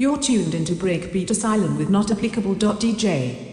You're tuned into Breakbeat Asylum with Not Applicable.dj.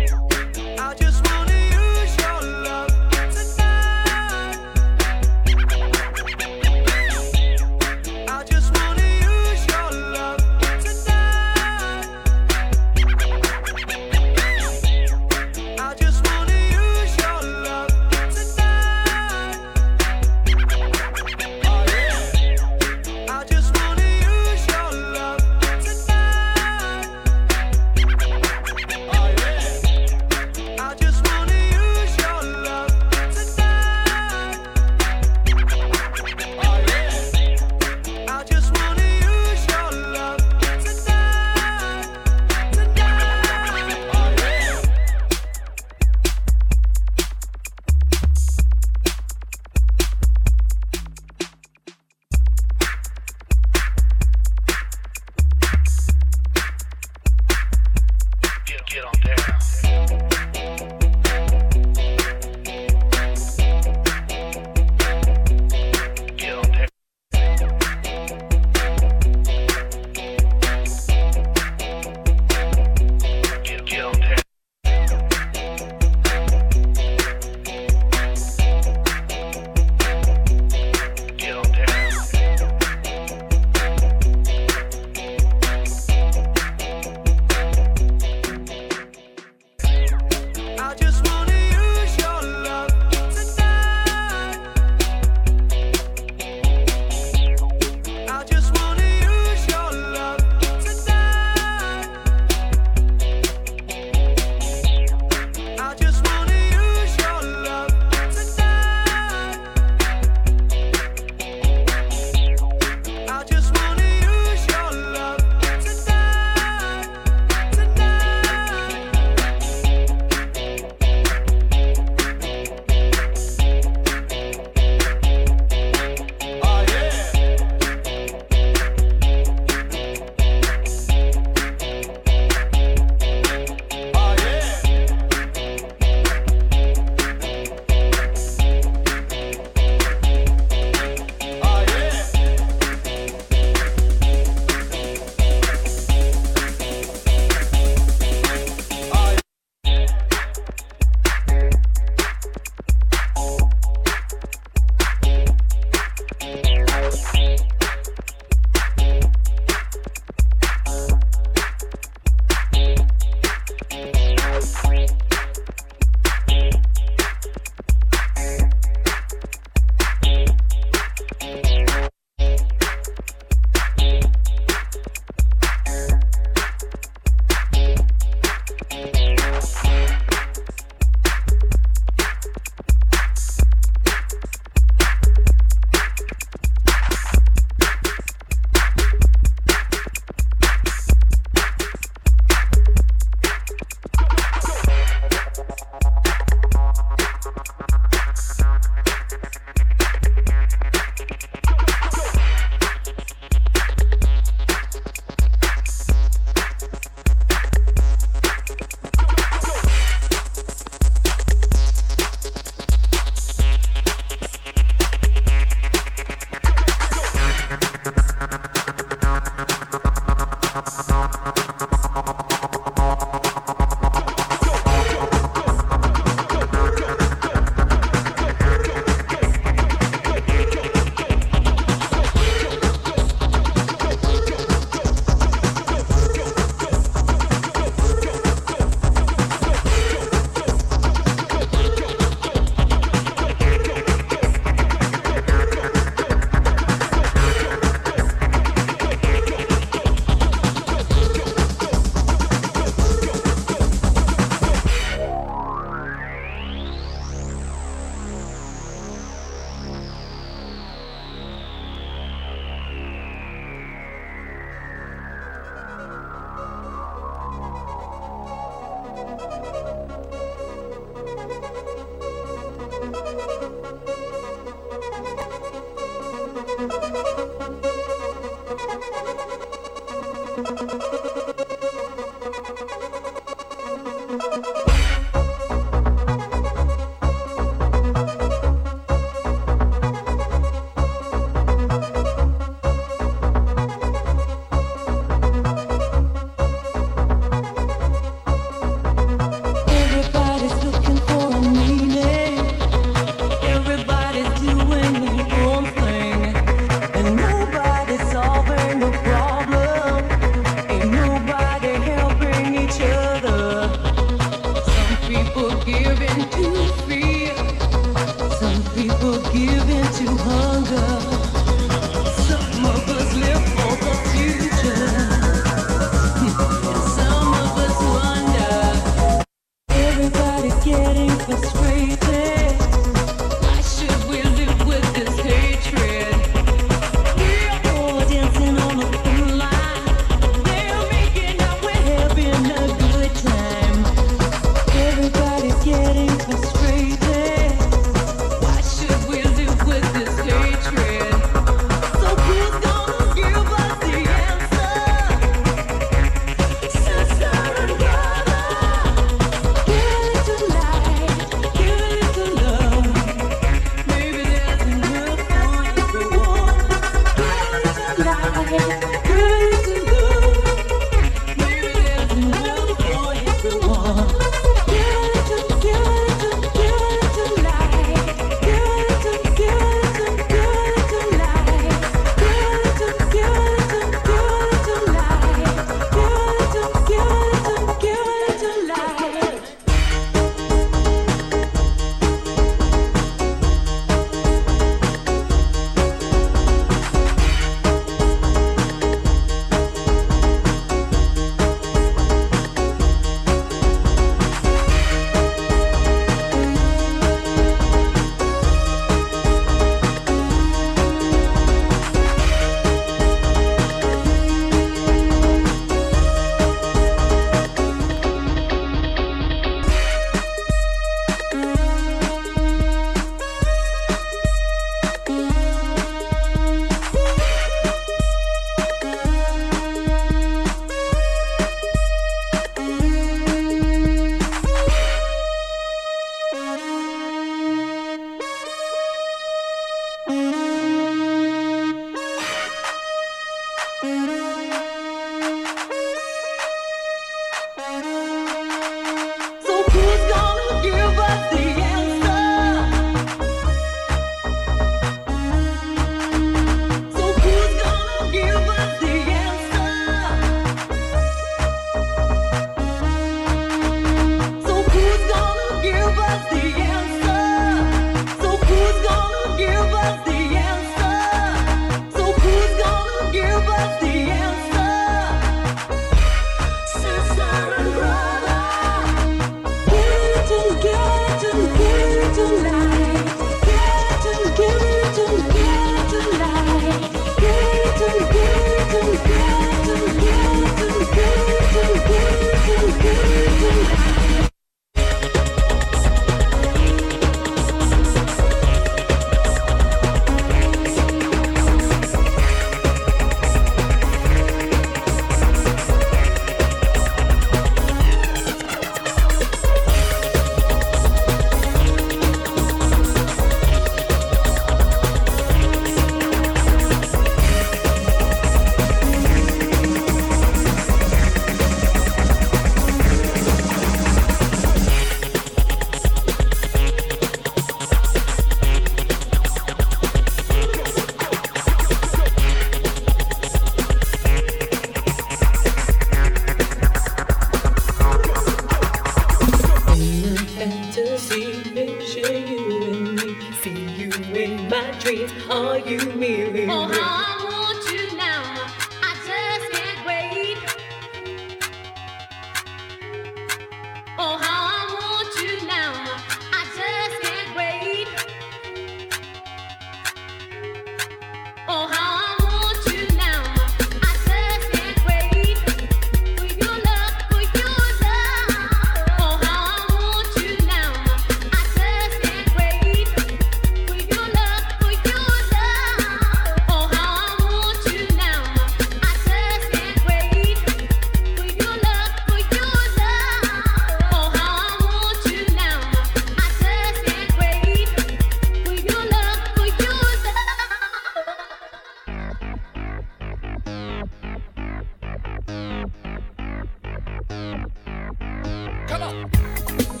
Ciao.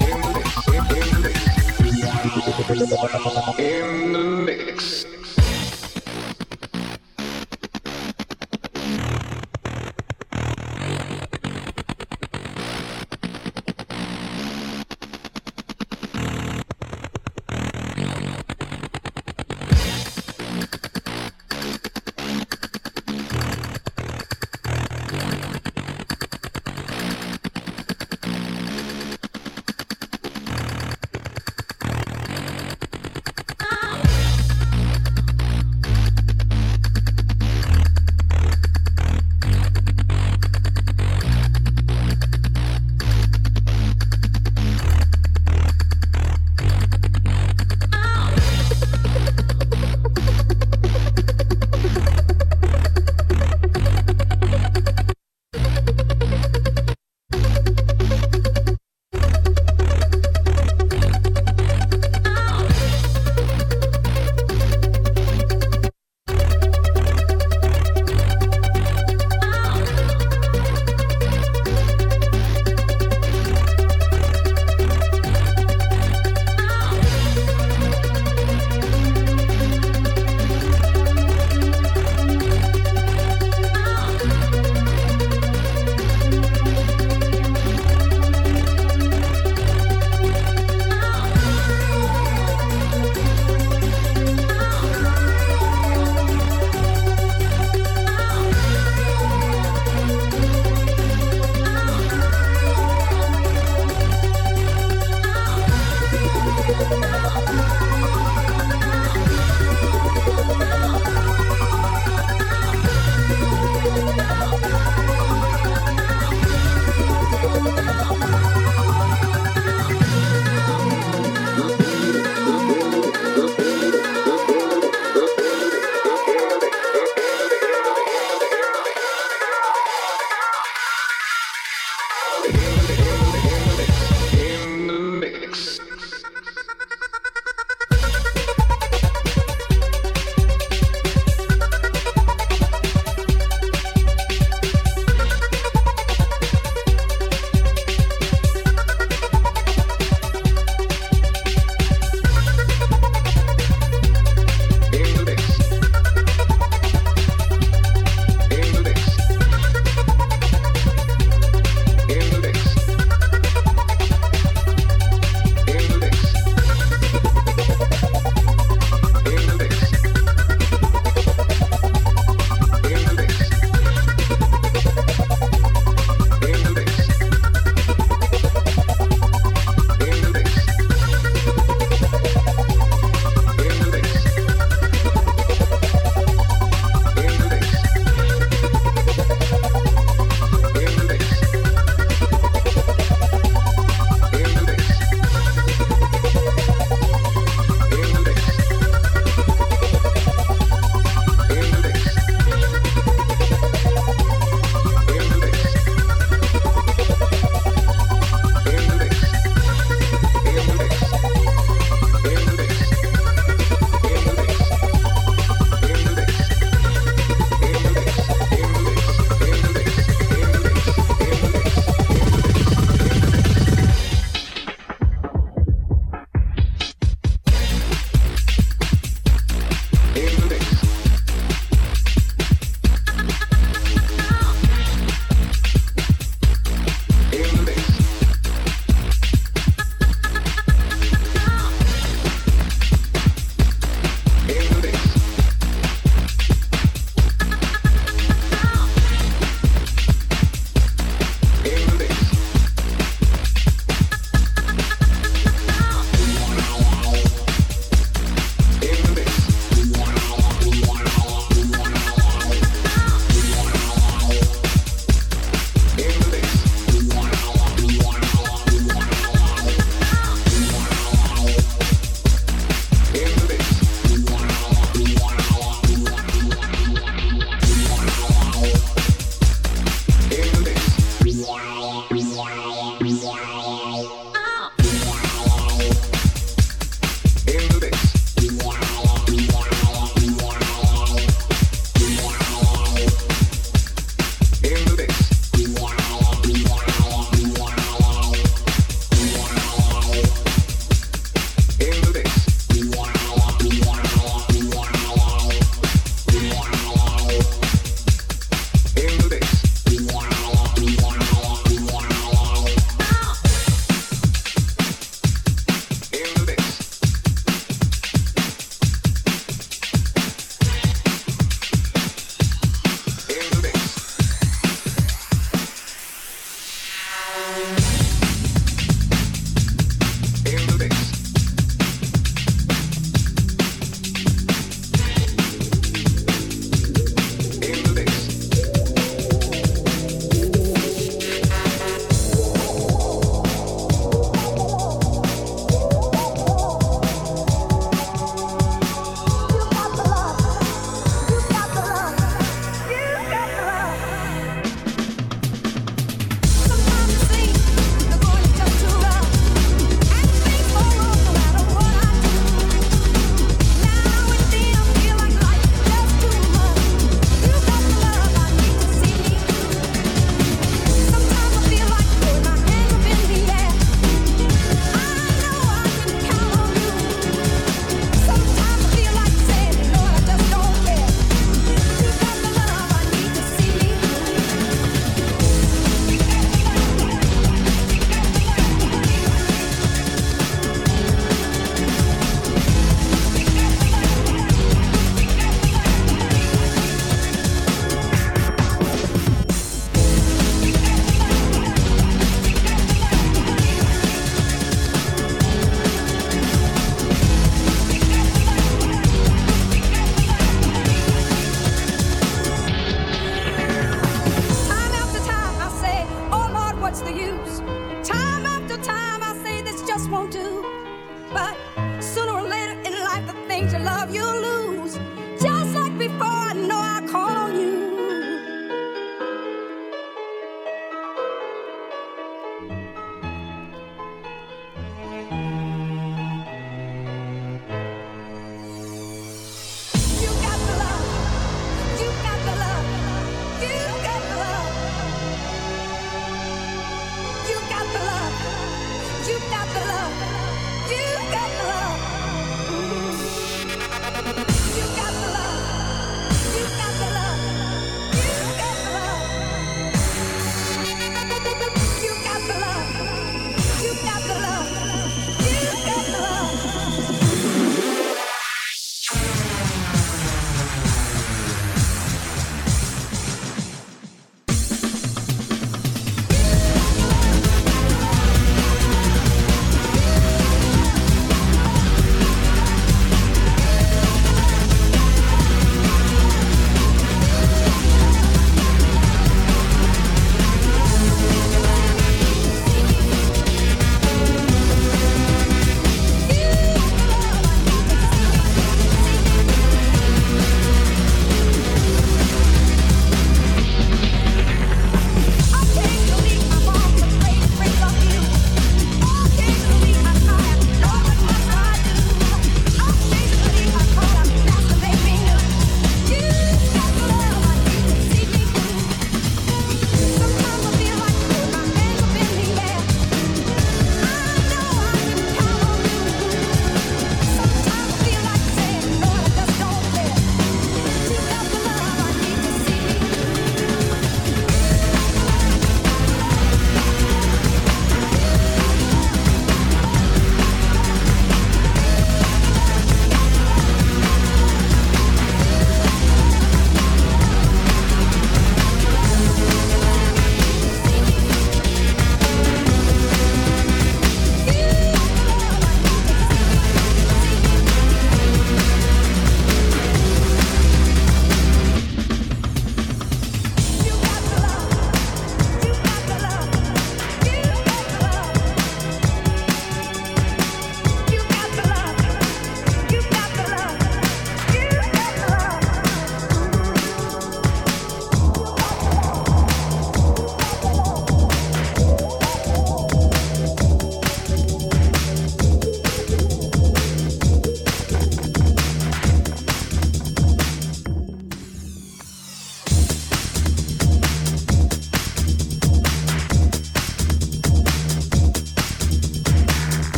Thank you.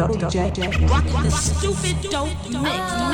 applicable.dj. Rocking the stupid dope mix,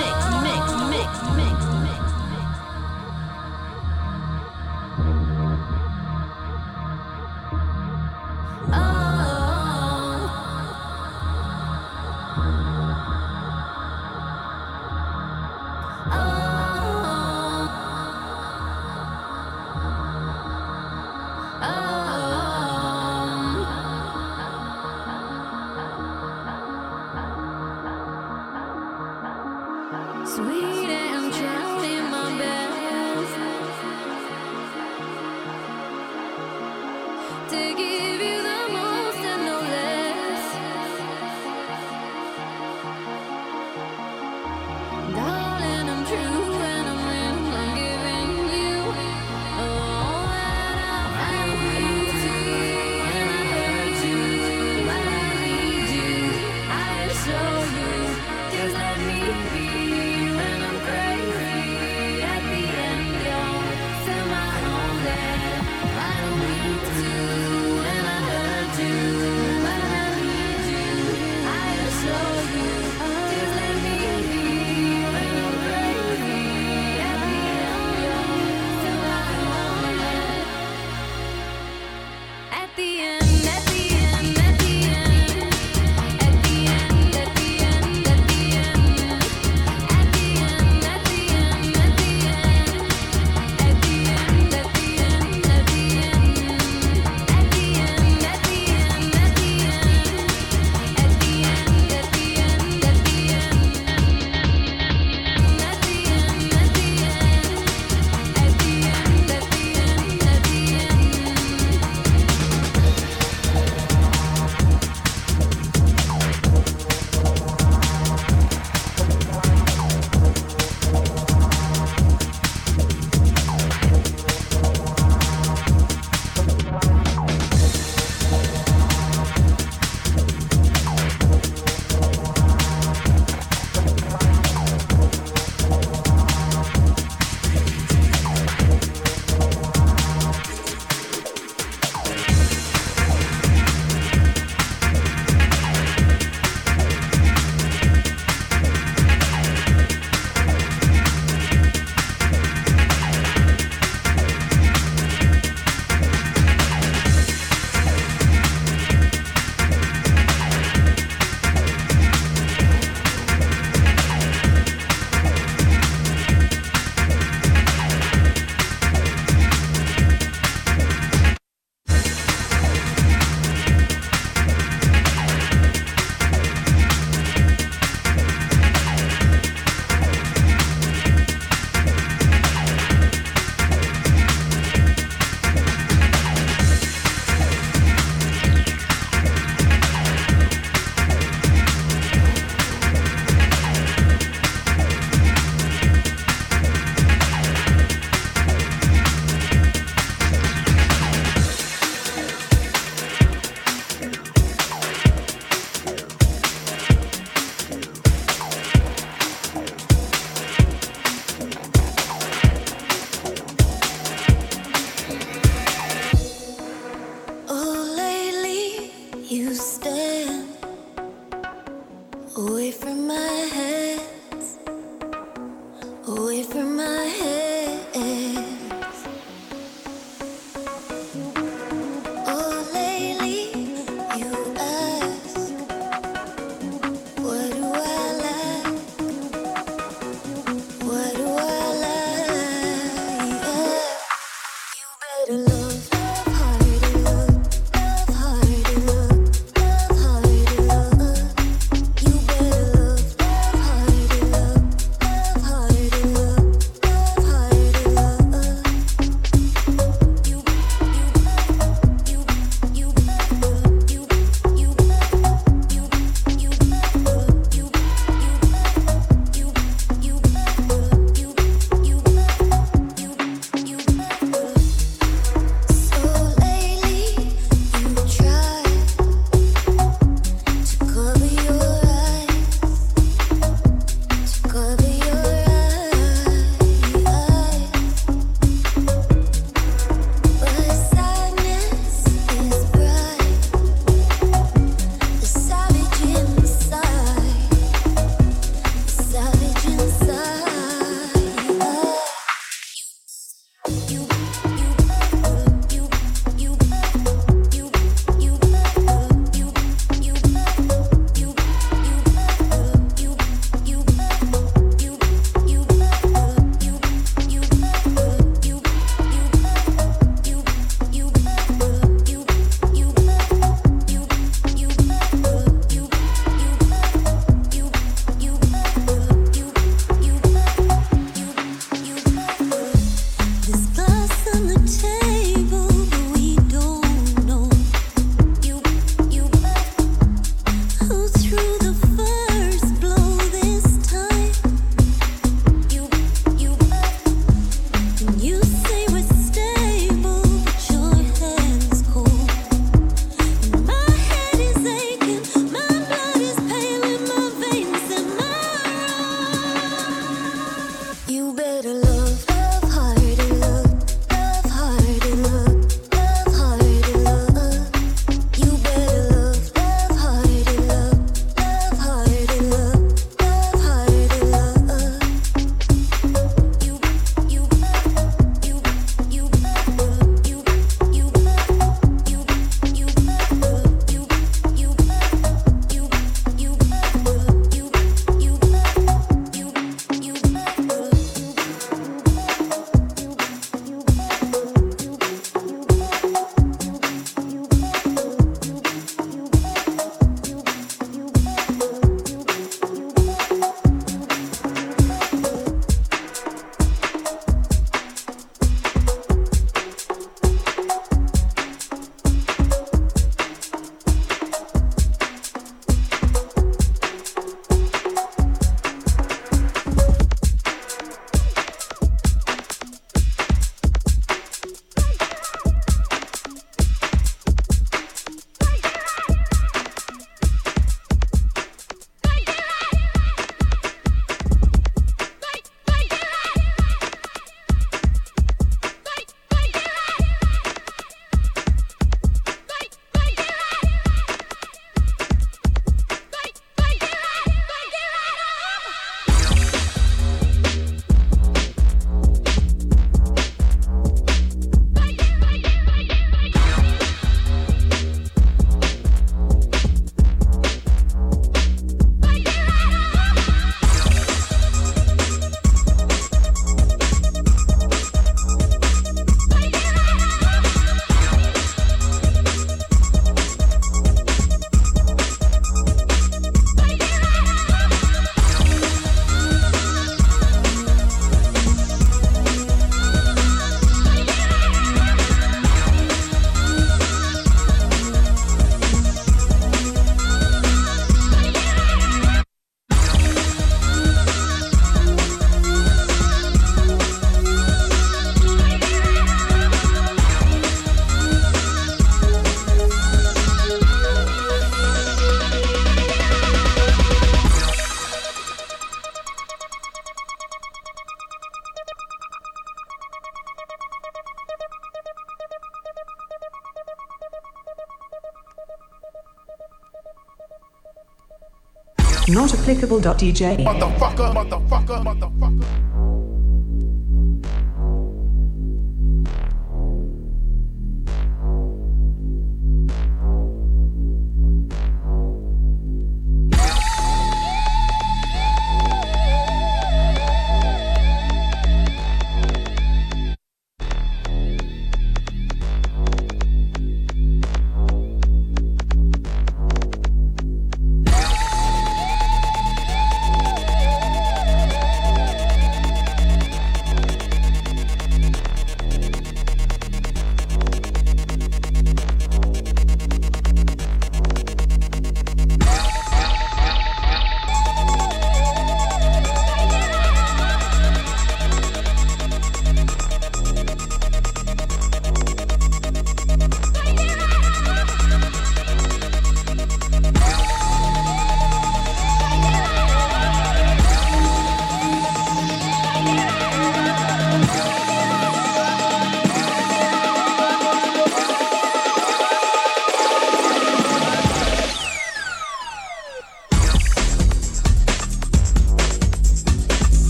Motherfucker, motherfucker, motherfucker.